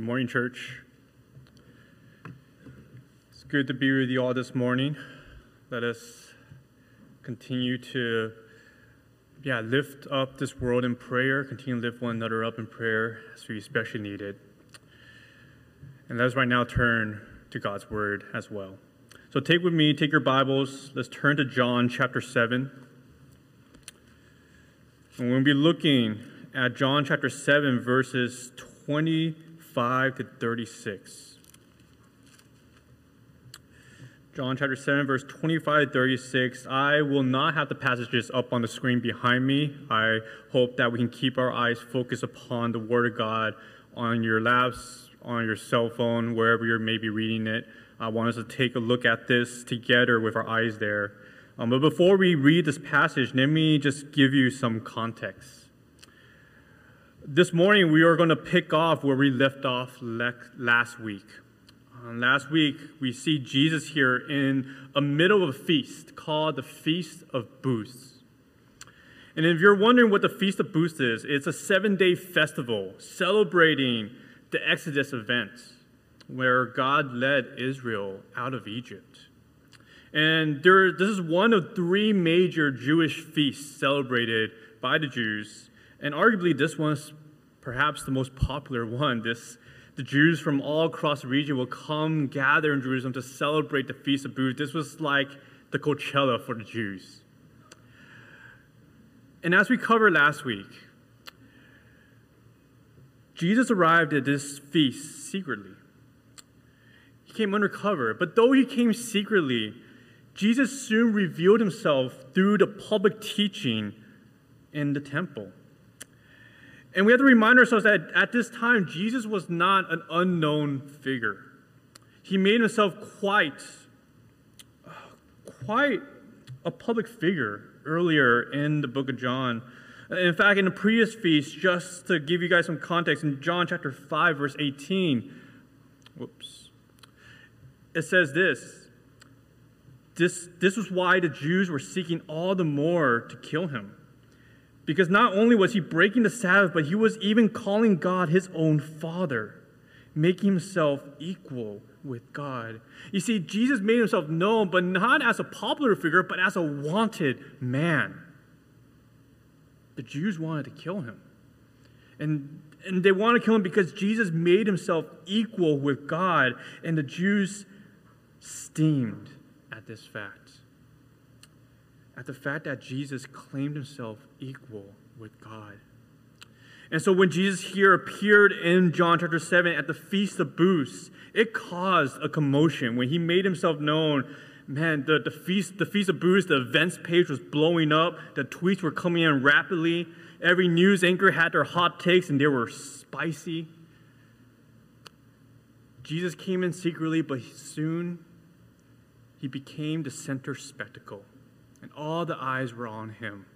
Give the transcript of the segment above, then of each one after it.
Good morning, church. It's good to be with you all this morning. Let us continue to yeah, lift up this world in prayer, continue to lift one another up in prayer as we especially need it. And let us right now turn to God's word as well. So take with me, take your Bibles, let's turn to John chapter 7. And we'll be looking at John chapter 7, verses 25 to 36. John chapter 7, verse 25 to 36. I will not have the passages up on the screen behind me. I hope that we can keep our eyes focused upon the Word of God on your laps, on your cell phone, wherever you may be reading it. I want us to take a look at this together with our eyes there. Um, but before we read this passage, let me just give you some context. This morning, we are going to pick off where we left off last week. Um, last week, we see Jesus here in a middle of a feast called the Feast of Booths. And if you're wondering what the Feast of Booths is, it's a seven day festival celebrating the Exodus events where God led Israel out of Egypt. And there, this is one of three major Jewish feasts celebrated by the Jews. And arguably, this one's perhaps the most popular one. This, the Jews from all across the region will come gather in Jerusalem to celebrate the Feast of Booths. This was like the Coachella for the Jews. And as we covered last week, Jesus arrived at this feast secretly. He came undercover, but though he came secretly, Jesus soon revealed himself through the public teaching in the temple. And we have to remind ourselves that at this time, Jesus was not an unknown figure. He made himself quite, quite a public figure earlier in the book of John. In fact, in the previous feast, just to give you guys some context, in John chapter 5, verse 18, whoops, it says this this, this was why the Jews were seeking all the more to kill him. Because not only was he breaking the Sabbath, but he was even calling God his own Father, making himself equal with God. You see, Jesus made himself known, but not as a popular figure, but as a wanted man. The Jews wanted to kill him. And, and they wanted to kill him because Jesus made himself equal with God, and the Jews steamed at this fact. At the fact that Jesus claimed himself equal with God. And so when Jesus here appeared in John chapter 7 at the Feast of Booths, it caused a commotion. When he made himself known, man, the, the, feast, the Feast of Booths, the events page was blowing up. The tweets were coming in rapidly. Every news anchor had their hot takes, and they were spicy. Jesus came in secretly, but soon he became the center spectacle, and all the eyes were on him.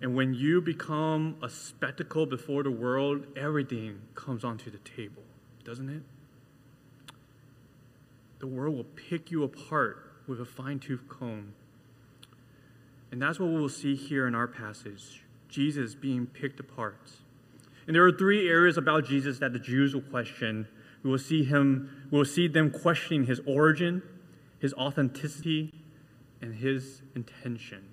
And when you become a spectacle before the world, everything comes onto the table, doesn't it? The world will pick you apart with a fine tooth comb. And that's what we'll see here in our passage Jesus being picked apart. And there are three areas about Jesus that the Jews will question. We will see him, we will see them questioning his origin, his authenticity, and his intention.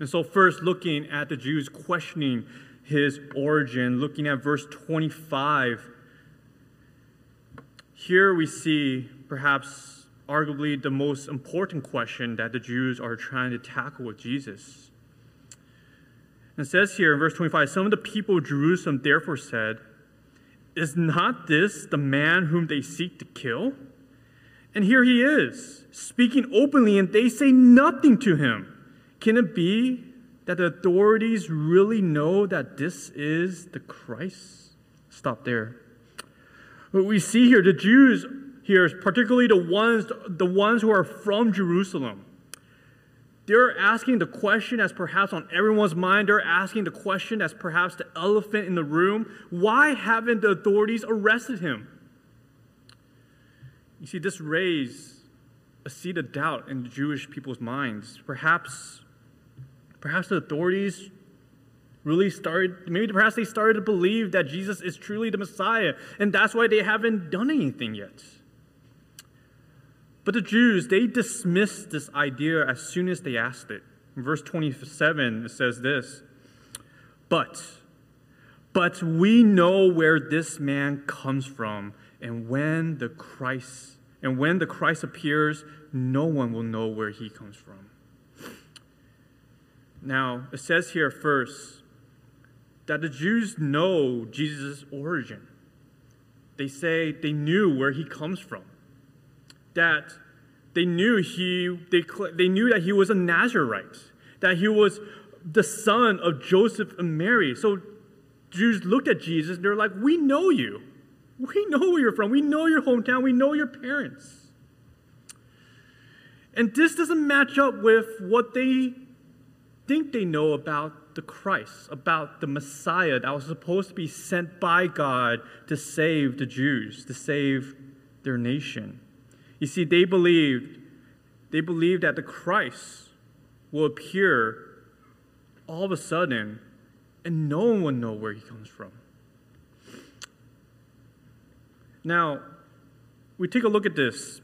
And so, first, looking at the Jews questioning his origin, looking at verse 25, here we see perhaps arguably the most important question that the Jews are trying to tackle with Jesus. And it says here in verse 25 Some of the people of Jerusalem therefore said, Is not this the man whom they seek to kill? And here he is, speaking openly, and they say nothing to him. Can it be that the authorities really know that this is the Christ? Stop there. What we see here, the Jews here, particularly the ones, the ones who are from Jerusalem, they're asking the question that's perhaps on everyone's mind. They're asking the question that's perhaps the elephant in the room. Why haven't the authorities arrested him? You see, this raised a seed of doubt in the Jewish people's minds. Perhaps, perhaps the authorities really started, maybe perhaps they started to believe that Jesus is truly the Messiah, and that's why they haven't done anything yet. But the Jews, they dismissed this idea as soon as they asked it. In verse 27, it says this But, but we know where this man comes from, and when the Christ, and when the Christ appears, no one will know where he comes from. Now, it says here first that the Jews know Jesus' origin. They say they knew where he comes from that they knew he they, they knew that he was a Nazarite, that he was the son of Joseph and Mary. So Jews looked at Jesus and they're like, "We know you. We know where you're from. We know your hometown. We know your parents." And this doesn't match up with what they think they know about the Christ, about the Messiah that was supposed to be sent by God to save the Jews, to save their nation. You see, they believed, they believed that the Christ will appear all of a sudden and no one will know where he comes from. Now, we take a look at this,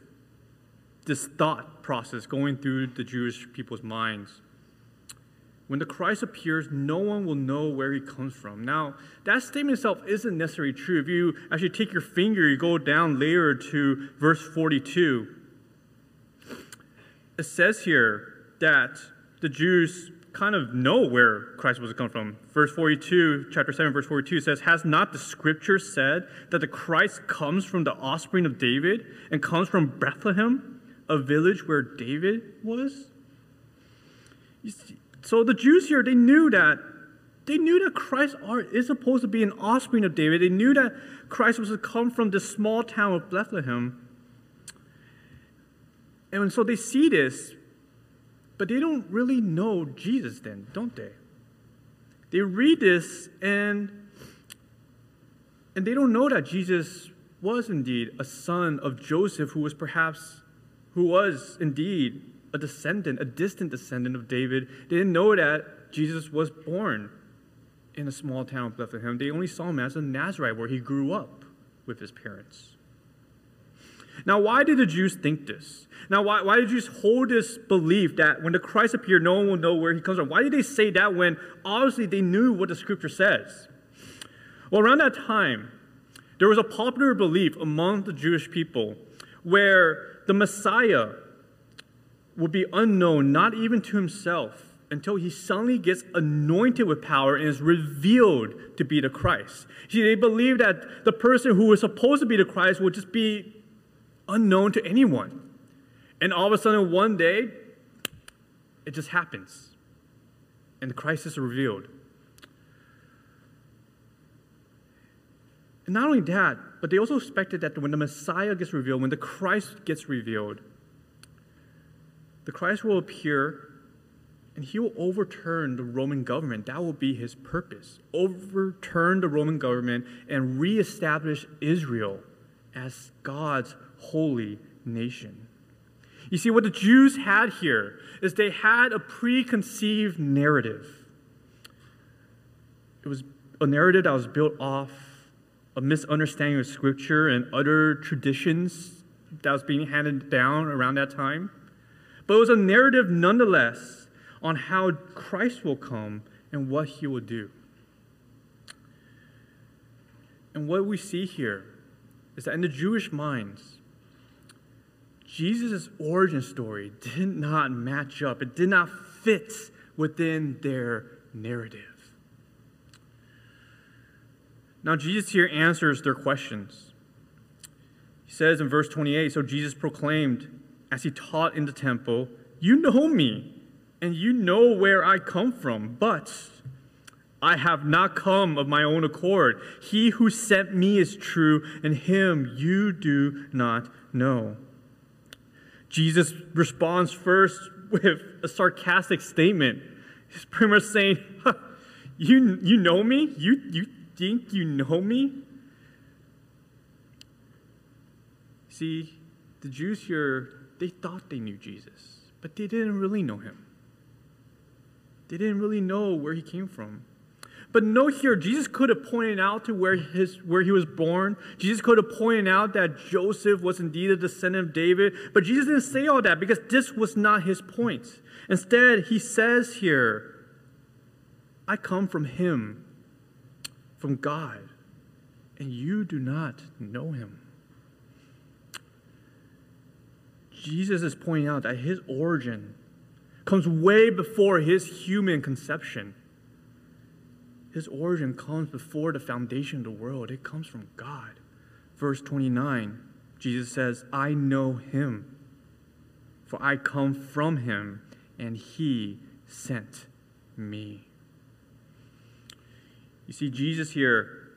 this thought process going through the Jewish people's minds. When the Christ appears, no one will know where he comes from. Now, that statement itself isn't necessarily true. If you actually take your finger, you go down later to verse 42, it says here that the Jews kind of know where Christ was to come from. Verse 42, chapter 7, verse 42 says, Has not the scripture said that the Christ comes from the offspring of David and comes from Bethlehem, a village where David was? See, so the Jews here, they knew that they knew that Christ is supposed to be an offspring of David. They knew that Christ was to come from this small town of Bethlehem. And so they see this, but they don't really know Jesus then, don't they? They read this and and they don't know that Jesus was indeed a son of Joseph who was perhaps who was indeed a descendant, a distant descendant of David. They didn't know that Jesus was born in a small town of Bethlehem. They only saw him as a Nazarite where he grew up with his parents. Now, why did the Jews think this? Now, why, why did the Jews hold this belief that when the Christ appeared, no one will know where he comes from? Why did they say that when obviously they knew what the scripture says? Well, around that time, there was a popular belief among the Jewish people where the Messiah would be unknown, not even to himself, until he suddenly gets anointed with power and is revealed to be the Christ. See, they believe that the person who was supposed to be the Christ would just be unknown to anyone. And all of a sudden, one day, it just happens. And the Christ is revealed. And not only that, but they also expected that when the Messiah gets revealed, when the Christ gets revealed, the Christ will appear and he will overturn the Roman government. That will be his purpose. Overturn the Roman government and reestablish Israel as God's holy nation. You see, what the Jews had here is they had a preconceived narrative. It was a narrative that was built off a misunderstanding of Scripture and other traditions that was being handed down around that time. But it was a narrative nonetheless on how Christ will come and what he will do. And what we see here is that in the Jewish minds, Jesus' origin story did not match up, it did not fit within their narrative. Now, Jesus here answers their questions. He says in verse 28 So Jesus proclaimed as he taught in the temple, You know me, and you know where I come from, but I have not come of my own accord. He who sent me is true, and him you do not know. Jesus responds first with a sarcastic statement. He's pretty much saying, you, you know me? You, you think you know me? See, the Jews here, they thought they knew Jesus, but they didn't really know him. They didn't really know where he came from. But note here, Jesus could have pointed out to where, his, where he was born. Jesus could have pointed out that Joseph was indeed a descendant of David. But Jesus didn't say all that because this was not his point. Instead, he says here, I come from him, from God, and you do not know him. Jesus is pointing out that his origin comes way before his human conception. His origin comes before the foundation of the world. It comes from God. Verse 29, Jesus says, I know him, for I come from him, and he sent me. You see, Jesus here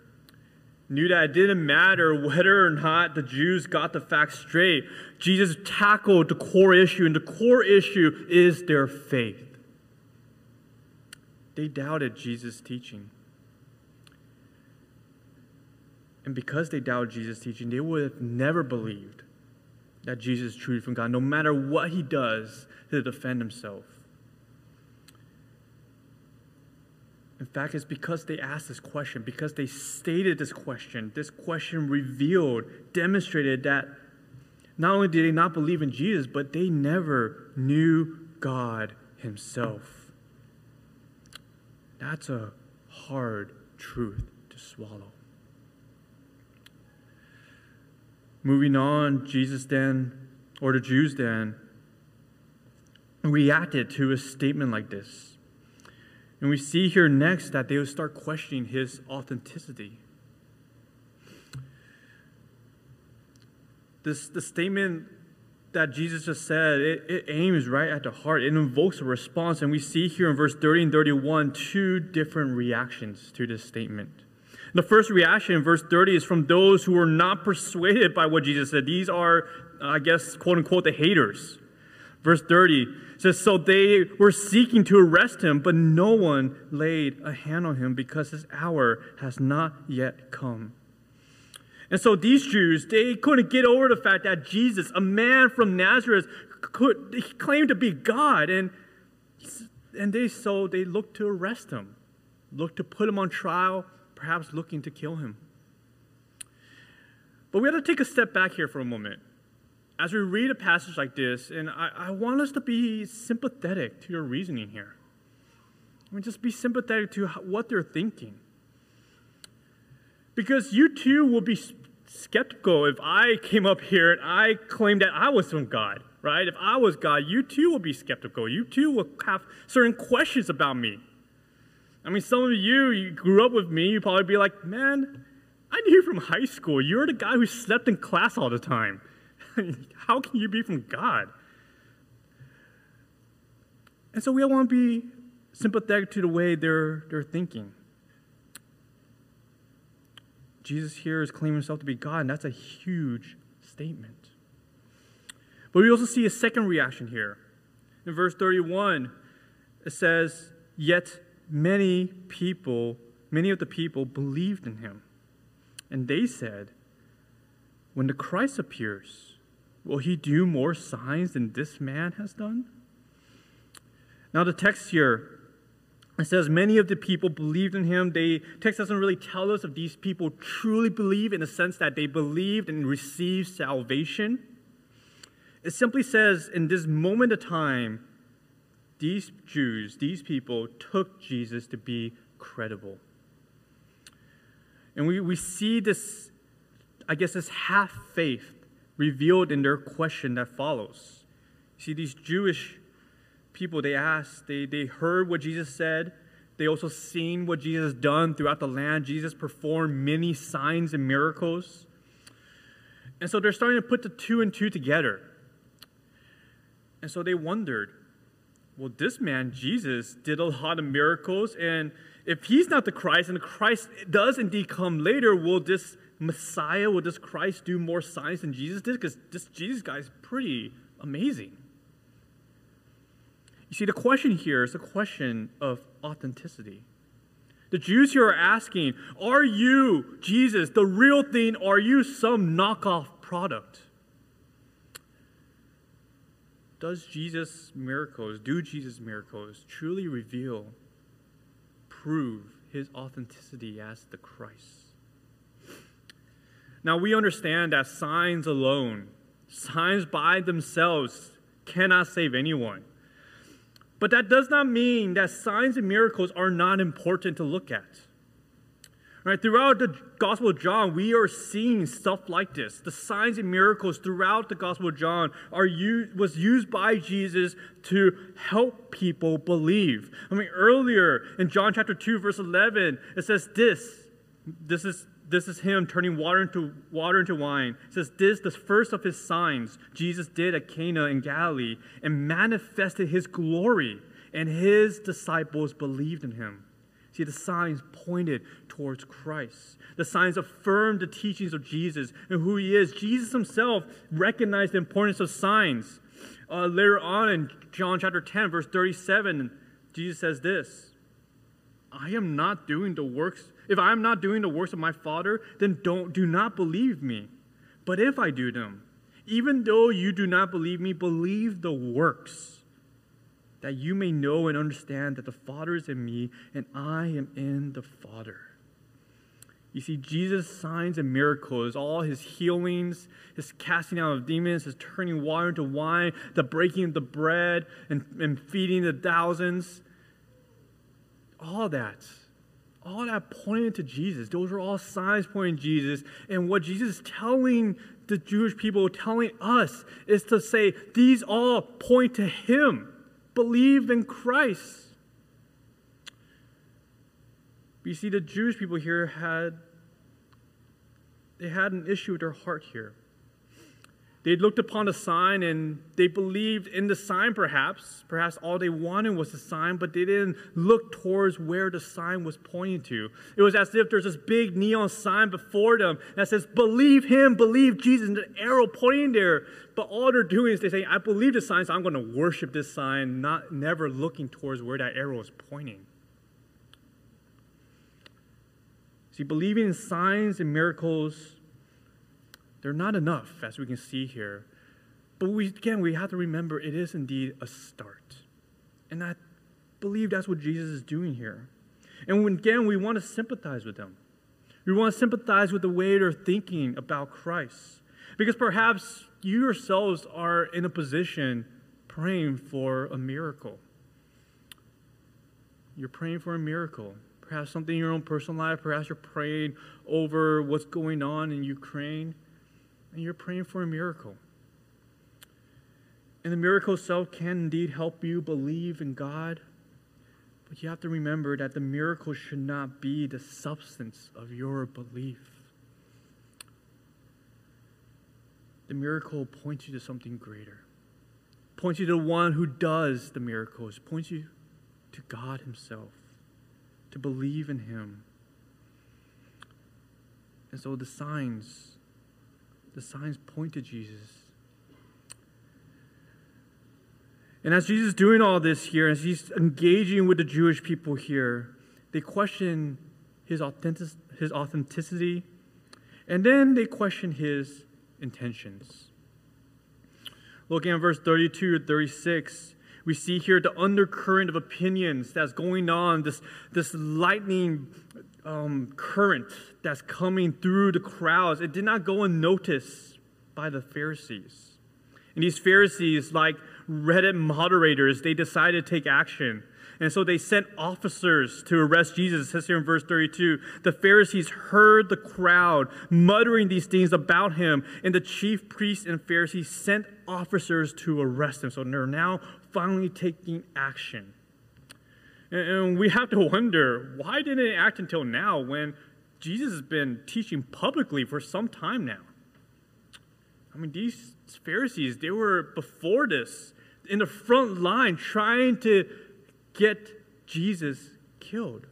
knew that it didn't matter whether or not the Jews got the facts straight. Jesus tackled the core issue, and the core issue is their faith. They doubted Jesus' teaching. And because they doubted Jesus' teaching, they would have never believed that Jesus is truly from God, no matter what he does to defend himself. In fact, it's because they asked this question, because they stated this question, this question revealed, demonstrated that not only did they not believe in Jesus, but they never knew God Himself. That's a hard truth to swallow. Moving on, Jesus then, or the Jews then, reacted to a statement like this. And we see here next that they will start questioning his authenticity. This the statement that Jesus just said, it, it, aims right at the heart. It invokes a response. And we see here in verse 30 and 31 two different reactions to this statement. The first reaction in verse 30 is from those who were not persuaded by what Jesus said. These are, I guess, quote unquote, the haters. Verse 30 says, So they were seeking to arrest him, but no one laid a hand on him because his hour has not yet come. And so these Jews, they couldn't get over the fact that Jesus, a man from Nazareth, could he claimed to be God. And, and they so they looked to arrest him, looked to put him on trial, perhaps looking to kill him. But we have to take a step back here for a moment. As we read a passage like this, and I, I want us to be sympathetic to your reasoning here. I mean, just be sympathetic to what they're thinking. Because you too will be skeptical if I came up here and I claimed that I was from God, right? If I was God, you too would be skeptical. You too would have certain questions about me. I mean, some of you, you grew up with me, you probably be like, man, I knew you from high school. You're the guy who slept in class all the time. How can you be from God? And so we all want to be sympathetic to the way they're, they're thinking. Jesus here is claiming himself to be God, and that's a huge statement. But we also see a second reaction here. In verse 31, it says, Yet many people, many of the people believed in him. And they said, When the Christ appears, will he do more signs than this man has done? Now, the text here it says many of the people believed in him. The text doesn't really tell us if these people truly believe in the sense that they believed and received salvation. It simply says in this moment of time, these Jews, these people took Jesus to be credible. And we, we see this, I guess, this half faith revealed in their question that follows. You see, these Jewish people, they asked, they, they heard what Jesus said. They also seen what Jesus done throughout the land. Jesus performed many signs and miracles. And so they're starting to put the two and two together. And so they wondered, well, this man, Jesus, did a lot of miracles. And if he's not the Christ, and the Christ does indeed come later, will this Messiah, will this Christ do more signs than Jesus did? Because this Jesus guy is pretty amazing. You see, the question here is a question of authenticity. The Jews here are asking, Are you, Jesus, the real thing? Are you some knockoff product? Does Jesus' miracles, do Jesus' miracles truly reveal, prove his authenticity as the Christ. Now, we understand that signs alone, signs by themselves, cannot save anyone. But that does not mean that signs and miracles are not important to look at. Right, throughout the Gospel of John, we are seeing stuff like this. The signs and miracles throughout the Gospel of John are used, was used by Jesus to help people believe. I mean, earlier in John chapter 2, verse 11, it says this. This is this is him turning water into water into wine. It says this the first of his signs Jesus did at Cana in Galilee and manifested his glory, and his disciples believed in him. See, the signs pointed towards Christ. The signs affirmed the teachings of Jesus and who he is. Jesus himself recognized the importance of signs. Uh, later on in John chapter 10, verse 37, Jesus says this I am not doing the works. If I am not doing the works of my Father, then don't do not believe me. But if I do them, even though you do not believe me, believe the works that you may know and understand that the Father is in me and I am in the Father. You see, Jesus' signs and miracles, all his healings, his casting out of demons, his turning water into wine, the breaking of the bread, and, and feeding the thousands, all that, all that pointed to Jesus. Those are all signs pointing to Jesus. And what Jesus is telling the Jewish people, telling us, is to say, these all point to him believe in Christ. You see, the Jewish people here had they had an issue with their heart here. They looked upon the sign and they believed in the sign, perhaps. Perhaps all they wanted was the sign, but they didn't look towards where the sign was pointing to. It was as if there's this big neon sign before them that says, Believe him, believe Jesus, and an arrow pointing there. But all they're doing is they say, I believe the sign, so I'm going to worship this sign, not never looking towards where that arrow is pointing. See, believing in signs and miracles they're not enough, as we can see here. But we, again, we have to remember it is indeed a start. And I believe that's what Jesus is doing here. And when, again, we want to sympathize with them. We want to sympathize with the way they're thinking about Christ. Because perhaps you yourselves are in a position praying for a miracle. You're praying for a miracle. Perhaps something in your own personal life. Perhaps you're praying over what's going on in Ukraine and you're praying for a miracle. And the miracle itself can indeed help you believe in God. But you have to remember that the miracle should not be the substance of your belief. The miracle points you to something greater, points you to the one who does the miracles, points you to God Himself, to believe in Him. And so the signs the signs point to Jesus. And as Jesus is doing all this here, as he's engaging with the Jewish people here, they question his, authentic, his authenticity, and then they question his intentions. Looking at verse 32 to 36, we see here the undercurrent of opinions that's going on, this, this lightning um, current that's coming through the crowds. It did not go unnoticed by the Pharisees. And these Pharisees, like Reddit moderators, they decided to take action. And so they sent officers to arrest Jesus. It says here in verse 32 the Pharisees heard the crowd muttering these things about him, and the chief priests and Pharisees sent officers to arrest him. So they're now finally taking action. And we have to wonder why didn't it act until now when Jesus has been teaching publicly for some time now? I mean, these Pharisees, they were before this in the front line trying to get Jesus killed.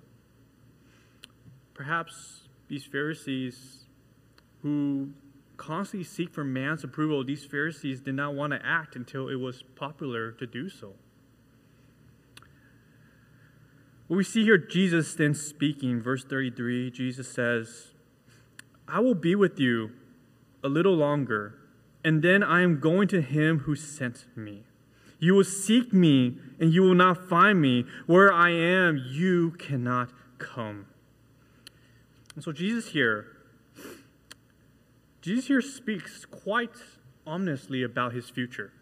Perhaps these Pharisees who constantly seek for man's approval, these Pharisees did not want to act until it was popular to do so. What we see here, Jesus then speaking, verse 33, Jesus says, I will be with you a little longer, and then I am going to him who sent me. You will seek me, and you will not find me. Where I am, you cannot come. And so Jesus here, Jesus here speaks quite ominously about his future.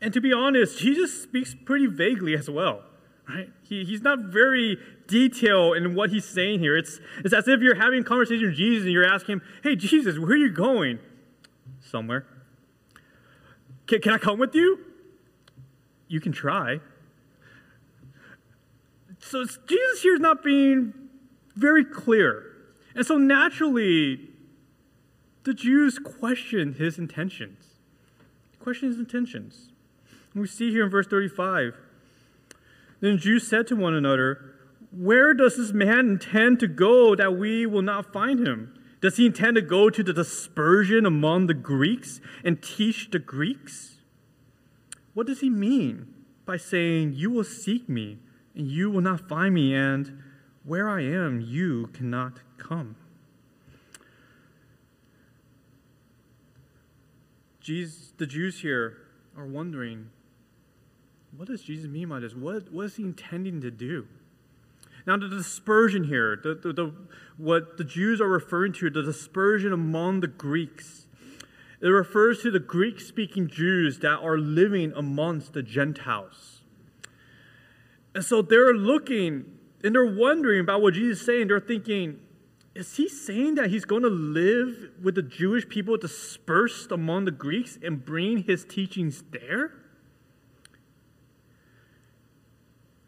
And to be honest, Jesus speaks pretty vaguely as well. Right? He, he's not very detailed in what he's saying here. It's, it's as if you're having a conversation with Jesus and you're asking him, Hey, Jesus, where are you going? Somewhere. Can, can I come with you? You can try. So Jesus here is not being very clear. And so naturally, the Jews question his intentions. Question his intentions. And we see here in verse 35 Then Jews said to one another, Where does this man intend to go that we will not find him? Does he intend to go to the dispersion among the Greeks and teach the Greeks? What does he mean by saying, You will seek me and you will not find me, and where I am, you cannot come? Jesus, the Jews here are wondering, what does Jesus mean by this? What, what is he intending to do? Now, the dispersion here, the, the, the, what the Jews are referring to, the dispersion among the Greeks, it refers to the Greek speaking Jews that are living amongst the Gentiles. And so they're looking and they're wondering about what Jesus is saying. They're thinking, is he saying that he's going to live with the Jewish people dispersed among the Greeks and bring his teachings there?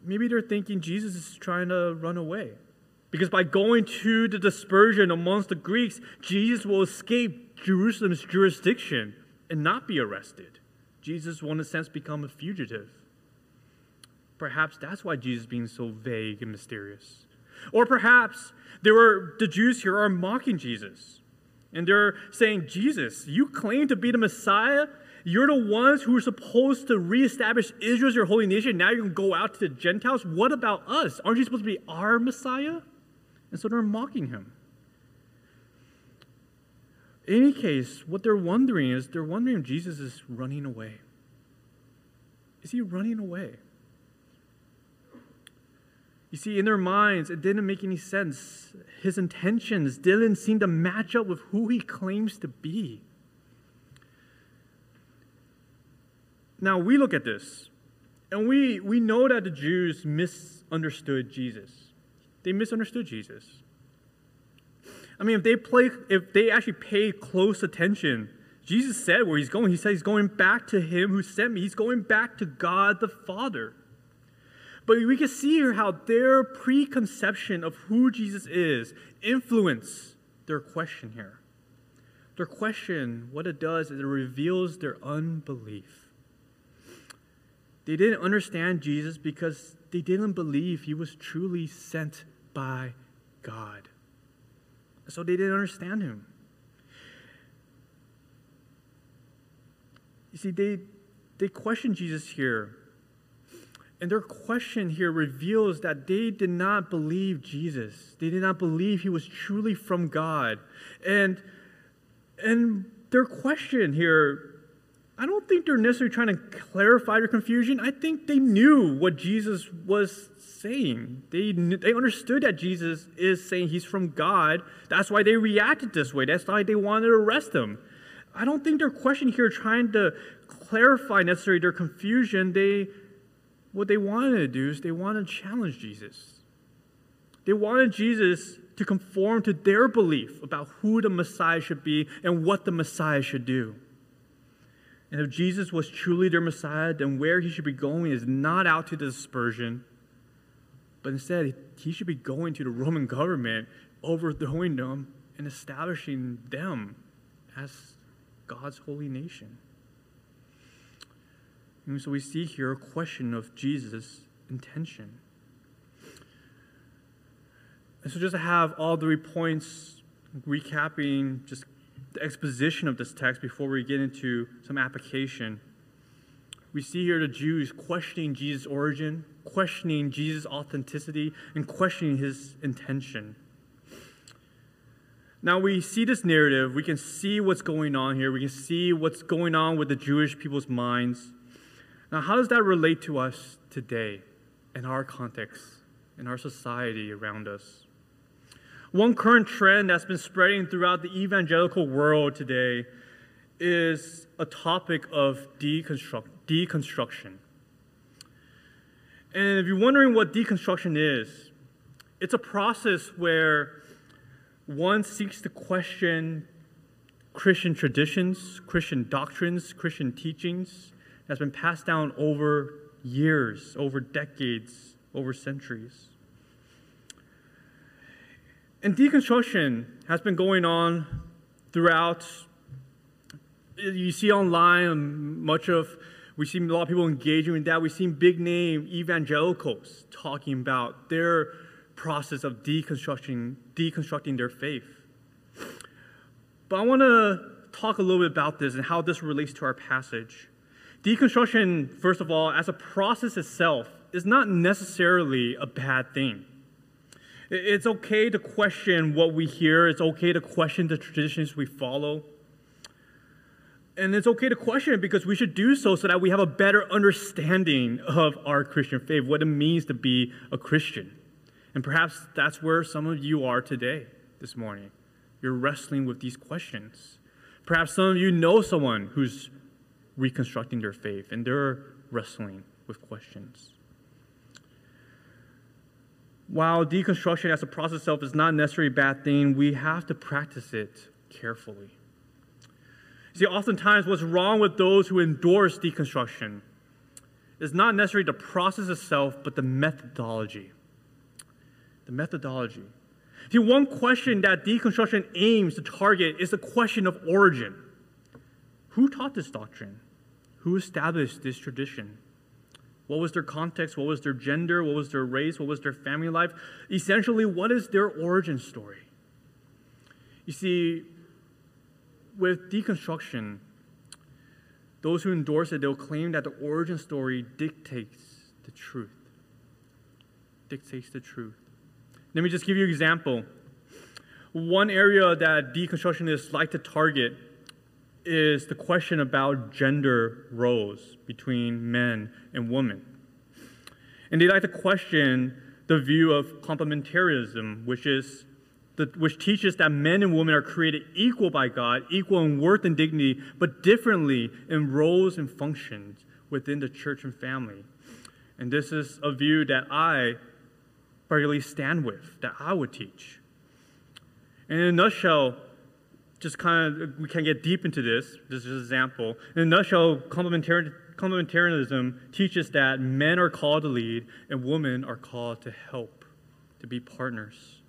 Maybe they're thinking Jesus is trying to run away. Because by going to the dispersion amongst the Greeks, Jesus will escape Jerusalem's jurisdiction and not be arrested. Jesus will, in a sense, become a fugitive. Perhaps that's why Jesus is being so vague and mysterious. Or perhaps there were the Jews here are mocking Jesus. And they're saying, Jesus, you claim to be the Messiah. You're the ones who are supposed to reestablish Israel as your holy nation. Now you're going to go out to the Gentiles. What about us? Aren't you supposed to be our Messiah? And so they're mocking him. In any case, what they're wondering is they're wondering if Jesus is running away. Is he running away? You see, in their minds, it didn't make any sense. His intentions didn't seem to match up with who he claims to be. Now, we look at this, and we, we know that the Jews misunderstood Jesus. They misunderstood Jesus. I mean, if they play, if they actually paid close attention, Jesus said where he's going. He said he's going back to him who sent me. He's going back to God the Father. But we can see here how their preconception of who Jesus is influence their question here. Their question, what it does is it reveals their unbelief. They didn't understand Jesus because they didn't believe he was truly sent by God. So they didn't understand him. You see, they, they question Jesus here and their question here reveals that they did not believe Jesus. They did not believe he was truly from God. And, and their question here, I don't think they're necessarily trying to clarify their confusion. I think they knew what Jesus was saying. They, they understood that Jesus is saying he's from God. That's why they reacted this way. That's why they wanted to arrest him. I don't think their question here trying to clarify necessarily their confusion. They what they wanted to do is they wanted to challenge Jesus. They wanted Jesus to conform to their belief about who the Messiah should be and what the Messiah should do. And if Jesus was truly their Messiah, then where he should be going is not out to the dispersion, but instead he should be going to the Roman government, overthrowing them and establishing them as God's holy nation. And so we see here a question of Jesus' intention. And so just to have all three points recapping just the exposition of this text before we get into some application. We see here the Jews questioning Jesus' origin, questioning Jesus' authenticity, and questioning his intention. Now we see this narrative, we can see what's going on here, we can see what's going on with the Jewish people's minds. Now, how does that relate to us today in our context, in our society around us? One current trend that's been spreading throughout the evangelical world today is a topic of deconstruct, deconstruction. And if you're wondering what deconstruction is, it's a process where one seeks to question Christian traditions, Christian doctrines, Christian teachings that's been passed down over years, over decades, over centuries. And deconstruction has been going on throughout. You see online um, much of, we see a lot of people engaging in that. We've seen big name evangelicals talking about their process of deconstructing, deconstructing their faith. But I want to talk a little bit about this and how this relates to our passage. Deconstruction, first of all, as a process itself, is not necessarily a bad thing. It's okay to question what we hear, it's okay to question the traditions we follow. And it's okay to question it because we should do so so that we have a better understanding of our Christian faith, what it means to be a Christian. And perhaps that's where some of you are today, this morning. You're wrestling with these questions. Perhaps some of you know someone who's reconstructing their faith and they're wrestling with questions. While deconstruction as a process itself is not necessarily a bad thing, we have to practice it carefully. See, oftentimes what's wrong with those who endorse deconstruction is not necessarily the process itself, but the methodology the methodology. See, one question that deconstruction aims to target is the question of origin. Who taught this doctrine? Who established this tradition? What was their context? What was their gender? What was their race? What was their family life? Essentially, what is their origin story? You see, with deconstruction, those who endorse it, they'll claim that the origin story dictates the truth. Dictates the truth. Let me just give you an example. One area that deconstructionists like to target is the question about gender roles between men and women. And they like to question the view of complementarianism, which is the, which teaches that men and women are created equal by God, equal in worth and dignity, but differently in roles and functions within the church and family. And this is a view that I regularly stand with that I would teach. And in a nutshell, just kind of, we can get deep into this. This is an example. In a nutshell, complementarianism teaches that men are called to lead and women are called to help, to be partners.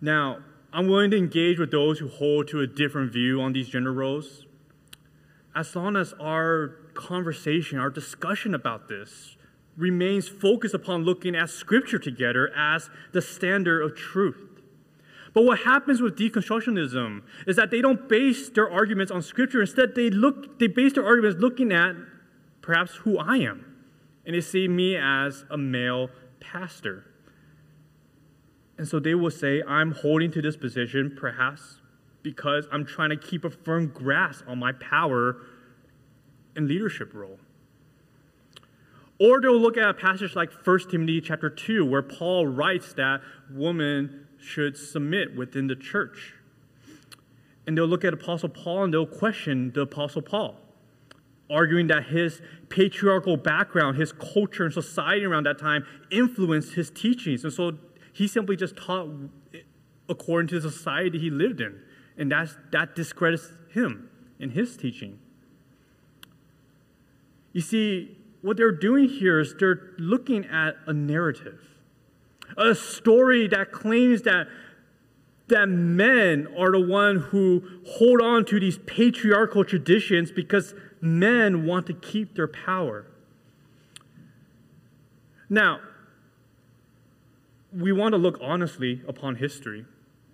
Now, I'm willing to engage with those who hold to a different view on these gender roles. As long as our conversation, our discussion about this remains focused upon looking at Scripture together as the standard of truth. But what happens with deconstructionism is that they don't base their arguments on Scripture. Instead, they look they base their arguments looking at perhaps who I am, and they see me as a male pastor. And so they will say, I'm holding to this position perhaps because I'm trying to keep a firm grasp on my power and leadership role. Or they'll look at a passage like 1 Timothy chapter 2, where Paul writes that women should submit within the church. And they'll look at Apostle Paul and they'll question the Apostle Paul, arguing that his patriarchal background, his culture and society around that time influenced his teachings. And so he simply just taught according to the society he lived in. And that's, that discredits him in his teaching. You see, what they're doing here is they're looking at a narrative, a story that claims that that men are the one who hold on to these patriarchal traditions because men want to keep their power. Now, we want to look honestly upon history.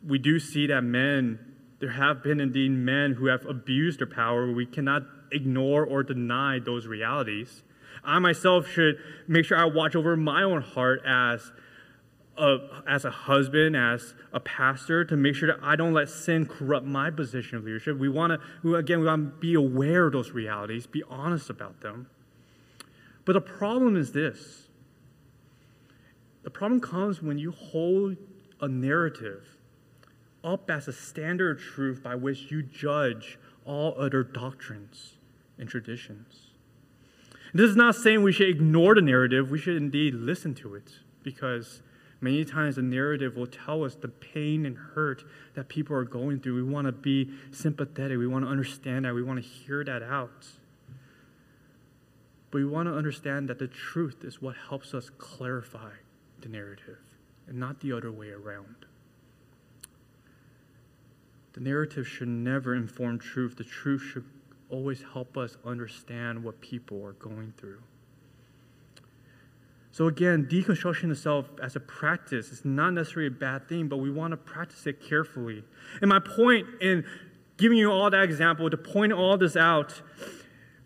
We do see that men, there have been indeed men who have abused their power. We cannot ignore or deny those realities. I myself should make sure I watch over my own heart as a, as a husband, as a pastor, to make sure that I don't let sin corrupt my position of leadership. We want to, again, we want to be aware of those realities, be honest about them. But the problem is this The problem comes when you hold a narrative up as a standard truth by which you judge all other doctrines and traditions. This is not saying we should ignore the narrative, we should indeed listen to it because many times the narrative will tell us the pain and hurt that people are going through. We want to be sympathetic, we want to understand that, we want to hear that out. But we want to understand that the truth is what helps us clarify the narrative and not the other way around. The narrative should never inform truth. The truth should always help us understand what people are going through. So, again, deconstruction itself as a practice is not necessarily a bad thing, but we want to practice it carefully. And my point in giving you all that example, to point all this out,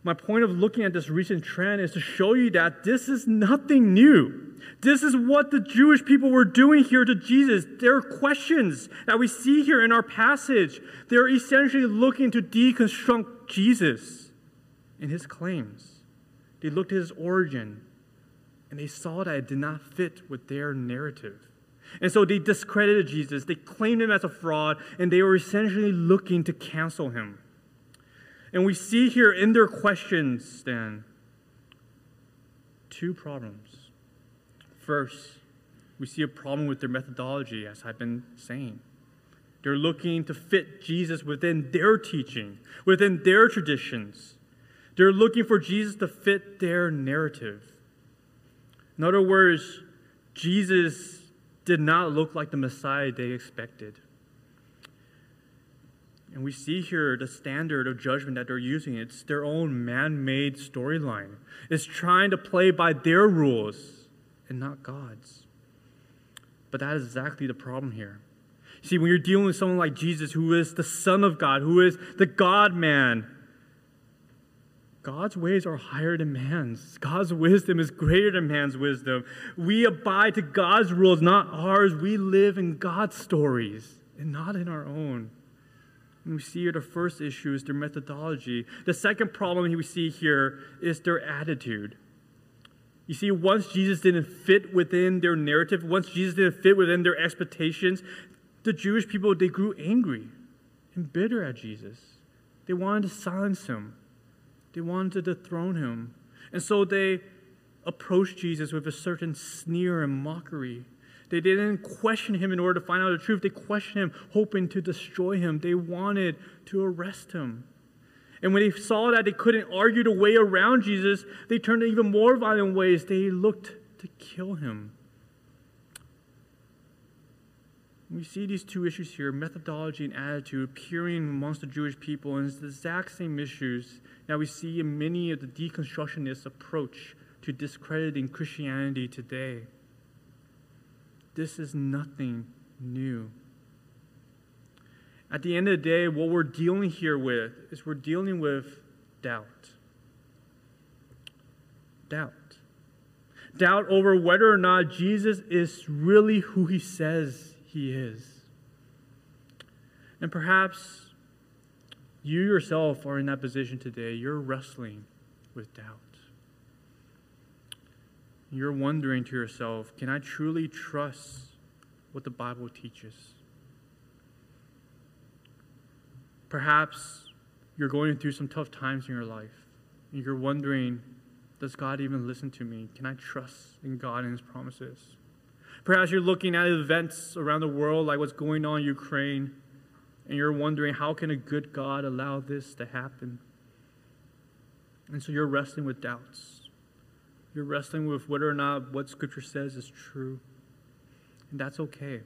my point of looking at this recent trend is to show you that this is nothing new. This is what the Jewish people were doing here to Jesus. There are questions that we see here in our passage. They're essentially looking to deconstruct Jesus and his claims. They looked at his origin and they saw that it did not fit with their narrative. And so they discredited Jesus, they claimed him as a fraud, and they were essentially looking to cancel him. And we see here in their questions, then, two problems. First, we see a problem with their methodology, as I've been saying. They're looking to fit Jesus within their teaching, within their traditions. They're looking for Jesus to fit their narrative. In other words, Jesus did not look like the Messiah they expected. And we see here the standard of judgment that they're using. It's their own man made storyline. It's trying to play by their rules and not God's. But that is exactly the problem here. See, when you're dealing with someone like Jesus, who is the Son of God, who is the God man, God's ways are higher than man's. God's wisdom is greater than man's wisdom. We abide to God's rules, not ours. We live in God's stories and not in our own. And we see here the first issue is their methodology. The second problem we see here is their attitude. You see, once Jesus didn't fit within their narrative, once Jesus didn't fit within their expectations, the Jewish people, they grew angry and bitter at Jesus. They wanted to silence him. They wanted to dethrone him. And so they approached Jesus with a certain sneer and mockery. They didn't question him in order to find out the truth. They questioned him, hoping to destroy him. They wanted to arrest him. And when they saw that they couldn't argue the way around Jesus, they turned in even more violent ways. They looked to kill him. We see these two issues here methodology and attitude appearing amongst the Jewish people, and it's the exact same issues that we see in many of the deconstructionist approach to discrediting Christianity today. This is nothing new. At the end of the day, what we're dealing here with is we're dealing with doubt. Doubt. Doubt over whether or not Jesus is really who he says he is. And perhaps you yourself are in that position today. You're wrestling with doubt. You're wondering to yourself, can I truly trust what the Bible teaches? Perhaps you're going through some tough times in your life. And you're wondering, does God even listen to me? Can I trust in God and His promises? Perhaps you're looking at events around the world, like what's going on in Ukraine, and you're wondering, how can a good God allow this to happen? And so you're wrestling with doubts. You're wrestling with whether or not what Scripture says is true. And that's okay.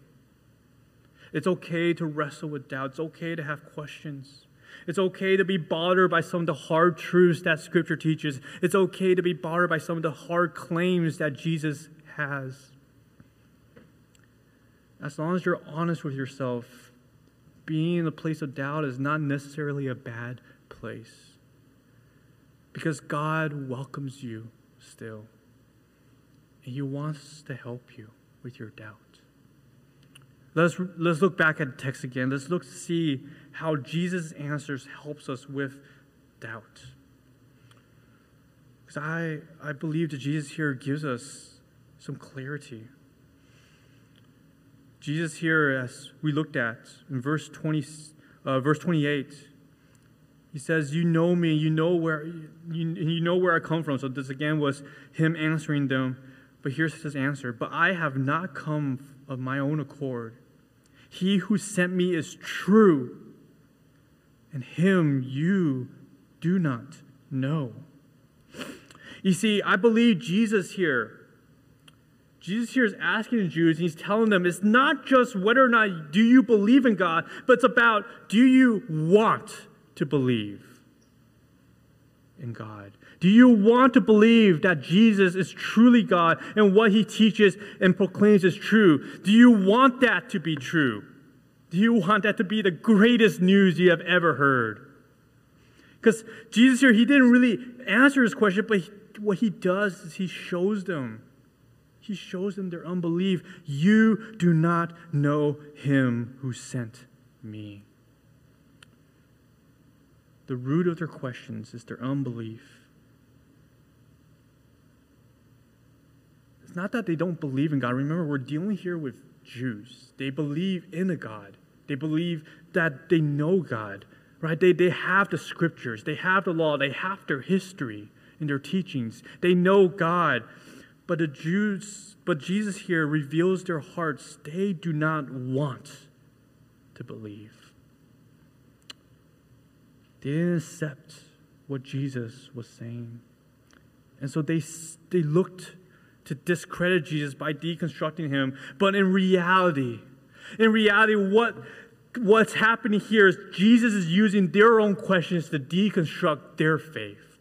It's okay to wrestle with doubts. It's okay to have questions. It's okay to be bothered by some of the hard truths that Scripture teaches. It's okay to be bothered by some of the hard claims that Jesus has. As long as you're honest with yourself, being in a place of doubt is not necessarily a bad place. Because God welcomes you still. And He wants to help you with your doubt. Let's, let's look back at the text again. Let's look to see how Jesus' answers helps us with doubt. Because I, I believe that Jesus here gives us some clarity. Jesus here, as we looked at in verse 20, uh, verse 28, he says, "You know me. You know where you, you know where I come from." So this again was him answering them. But here's his answer: "But I have not come of my own accord. He who sent me is true, and him you do not know." You see, I believe Jesus here Jesus here is asking the Jews, and he's telling them it's not just whether or not do you believe in God, but it's about do you want to believe in God? Do you want to believe that Jesus is truly God and what he teaches and proclaims is true? Do you want that to be true? Do you want that to be the greatest news you have ever heard? Because Jesus here, he didn't really answer his question, but he, what he does is he shows them he shows them their unbelief. You do not know him who sent me. The root of their questions is their unbelief. It's not that they don't believe in God. Remember, we're dealing here with Jews. They believe in a God, they believe that they know God, right? They, they have the scriptures, they have the law, they have their history and their teachings. They know God. But the Jews, but Jesus here reveals their hearts. They do not want to believe. They didn't accept what Jesus was saying. And so they, they looked to discredit Jesus by deconstructing him. But in reality, in reality, what, what's happening here is Jesus is using their own questions to deconstruct their faith,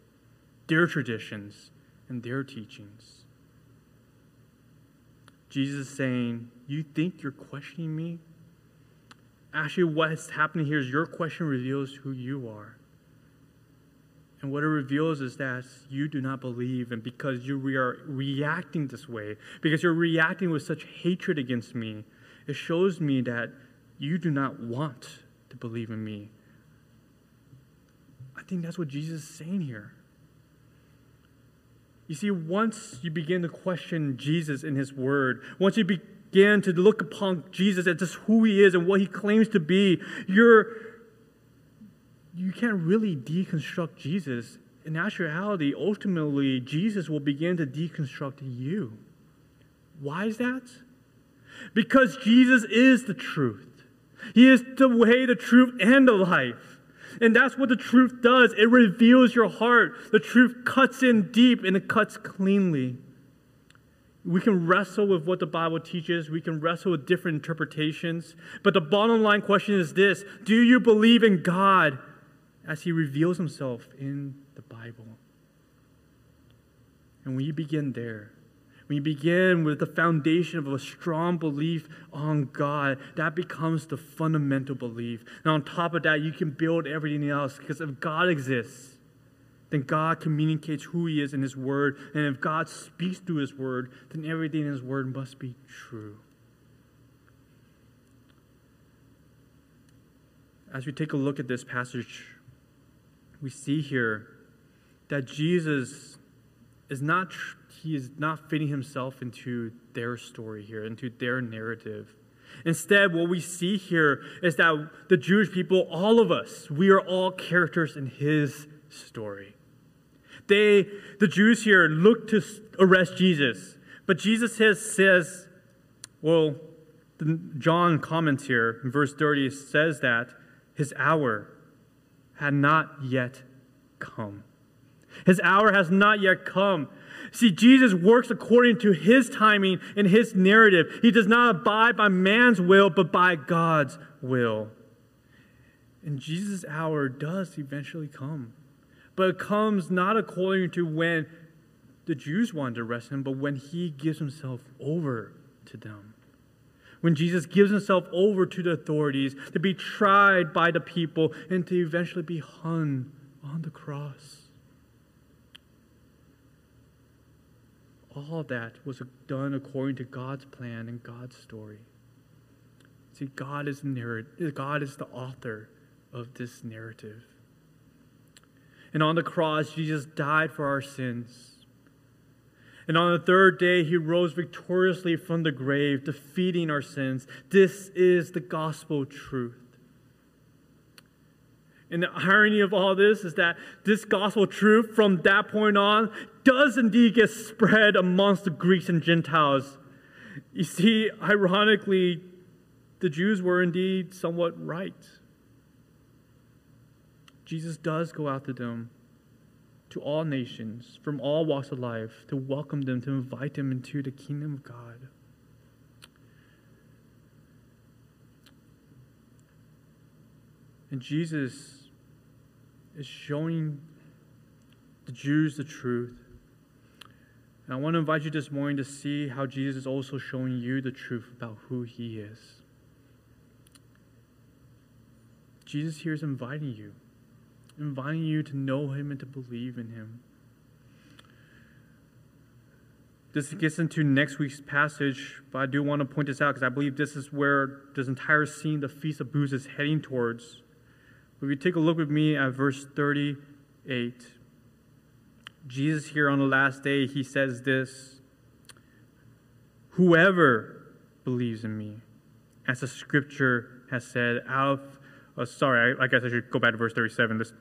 their traditions, and their teachings. Jesus is saying, You think you're questioning me? Actually, what's happening here is your question reveals who you are. And what it reveals is that you do not believe, and because you are reacting this way, because you're reacting with such hatred against me, it shows me that you do not want to believe in me. I think that's what Jesus is saying here. You see, once you begin to question Jesus in his word, once you begin to look upon Jesus as just who he is and what he claims to be, you're you can't really deconstruct Jesus. In actuality, ultimately, Jesus will begin to deconstruct you. Why is that? Because Jesus is the truth. He is the way, the truth, and the life. And that's what the truth does it reveals your heart. The truth cuts in deep and it cuts cleanly. We can wrestle with what the Bible teaches, we can wrestle with different interpretations. But the bottom line question is this Do you believe in God as He reveals Himself in the Bible? And when you begin there, you begin with the foundation of a strong belief on God, that becomes the fundamental belief. And on top of that, you can build everything else because if God exists, then God communicates who He is in His Word. And if God speaks through His Word, then everything in His Word must be true. As we take a look at this passage, we see here that Jesus is not he is not fitting himself into their story here, into their narrative. Instead, what we see here is that the Jewish people, all of us, we are all characters in his story. They, the Jews here, look to arrest Jesus, but Jesus says, well, John comments here in verse 30 says that his hour had not yet come. His hour has not yet come. See, Jesus works according to his timing and his narrative. He does not abide by man's will, but by God's will. And Jesus' hour does eventually come. But it comes not according to when the Jews wanted to arrest him, but when he gives himself over to them. When Jesus gives himself over to the authorities to be tried by the people and to eventually be hung on the cross. All that was done according to God's plan and God's story. See, God is, narr- God is the author of this narrative. And on the cross, Jesus died for our sins. And on the third day, he rose victoriously from the grave, defeating our sins. This is the gospel truth. And the irony of all this is that this gospel truth from that point on does indeed get spread amongst the Greeks and Gentiles. You see, ironically, the Jews were indeed somewhat right. Jesus does go out to them, to all nations, from all walks of life, to welcome them, to invite them into the kingdom of God. And Jesus is showing the Jews the truth. And I want to invite you this morning to see how Jesus is also showing you the truth about who he is. Jesus here is inviting you, inviting you to know him and to believe in him. This gets into next week's passage, but I do want to point this out because I believe this is where this entire scene, the Feast of Booths, is heading towards. If you take a look with me at verse 38, Jesus here on the last day, he says this Whoever believes in me, as the scripture has said, out of, uh, sorry, I, I guess I should go back to verse 37. Let's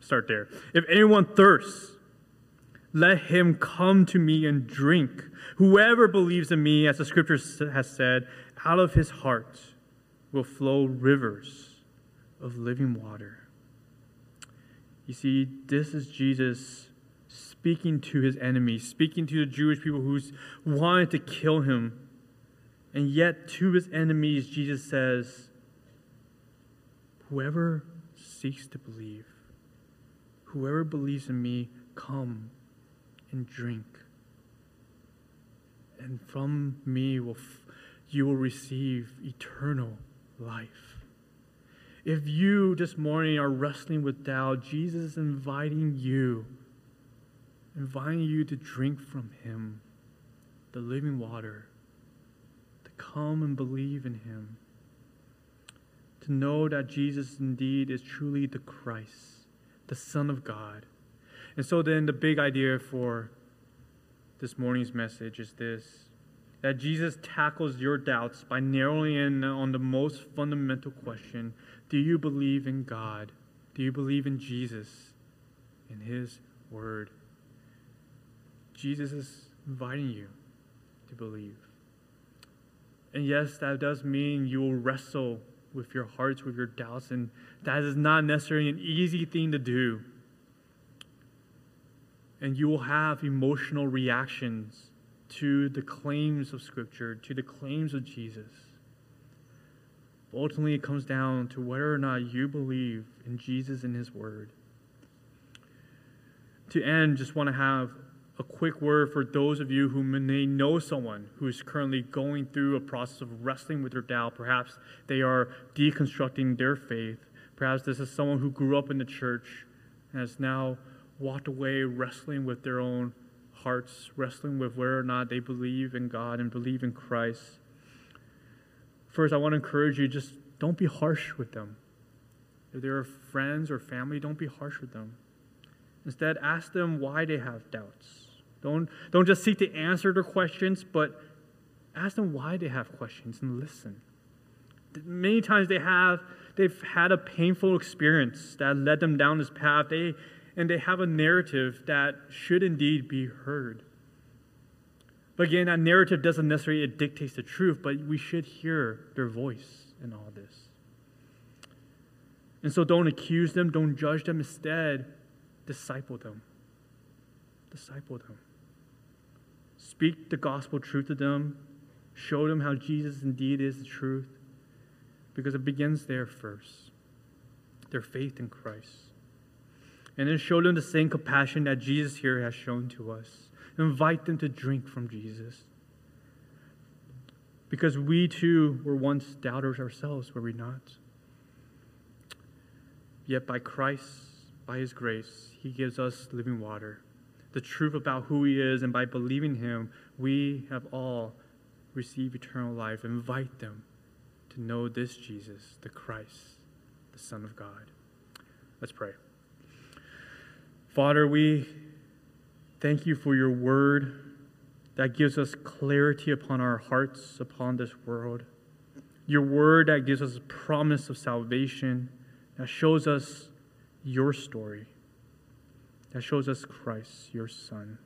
start there. If anyone thirsts, let him come to me and drink. Whoever believes in me, as the scripture has said, out of his heart will flow rivers of living water. You see, this is Jesus speaking to his enemies, speaking to the Jewish people who wanted to kill him. And yet, to his enemies, Jesus says, Whoever seeks to believe, whoever believes in me, come and drink. And from me will f- you will receive eternal life. If you this morning are wrestling with doubt, Jesus is inviting you, inviting you to drink from Him, the living water, to come and believe in Him, to know that Jesus indeed is truly the Christ, the Son of God. And so then the big idea for this morning's message is this that Jesus tackles your doubts by narrowing in on the most fundamental question do you believe in God? Do you believe in Jesus, in His Word? Jesus is inviting you to believe. And yes, that does mean you will wrestle with your hearts, with your doubts, and that is not necessarily an easy thing to do. And you will have emotional reactions to the claims of Scripture, to the claims of Jesus. But Ultimately, it comes down to whether or not you believe in Jesus and His Word. To end, just want to have a quick word for those of you who may know someone who is currently going through a process of wrestling with their doubt. Perhaps they are deconstructing their faith. Perhaps this is someone who grew up in the church and has now walked away wrestling with their own hearts, wrestling with whether or not they believe in God and believe in Christ. First, I want to encourage you just don't be harsh with them. If they're friends or family, don't be harsh with them. Instead, ask them why they have doubts. Don't, don't just seek to answer their questions, but ask them why they have questions and listen. Many times they have they've had a painful experience that led them down this path. They and they have a narrative that should indeed be heard. But again, that narrative doesn't necessarily dictate the truth, but we should hear their voice in all this. And so don't accuse them, don't judge them. Instead, disciple them. Disciple them. Speak the gospel truth to them. Show them how Jesus indeed is the truth. Because it begins there first their faith in Christ. And then show them the same compassion that Jesus here has shown to us invite them to drink from Jesus. Because we too were once doubters ourselves, were we not? Yet by Christ, by His grace, He gives us living water, the truth about who He is, and by believing Him, we have all received eternal life. Invite them to know this Jesus, the Christ, the Son of God. Let's pray. Father, we Thank you for your word. that gives us clarity upon our hearts, upon this world. Your word that gives us a promise of salvation, that shows us your story, that shows us Christ, your Son.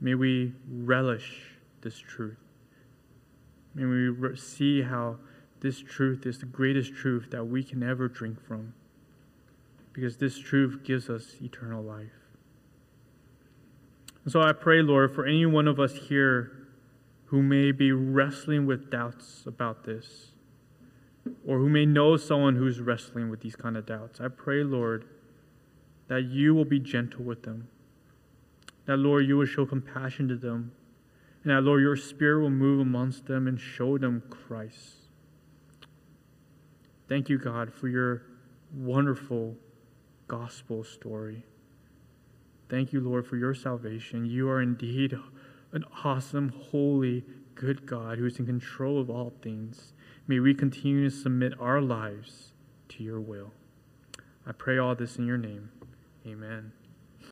May we relish this truth. May we see how this truth is the greatest truth that we can ever drink from, because this truth gives us eternal life. And so I pray, Lord, for any one of us here who may be wrestling with doubts about this, or who may know someone who's wrestling with these kind of doubts. I pray, Lord, that you will be gentle with them. That, Lord, you will show compassion to them. And that, Lord, your spirit will move amongst them and show them Christ. Thank you, God, for your wonderful gospel story. Thank you, Lord, for your salvation. You are indeed an awesome, holy, good God who is in control of all things. May we continue to submit our lives to your will. I pray all this in your name. Amen.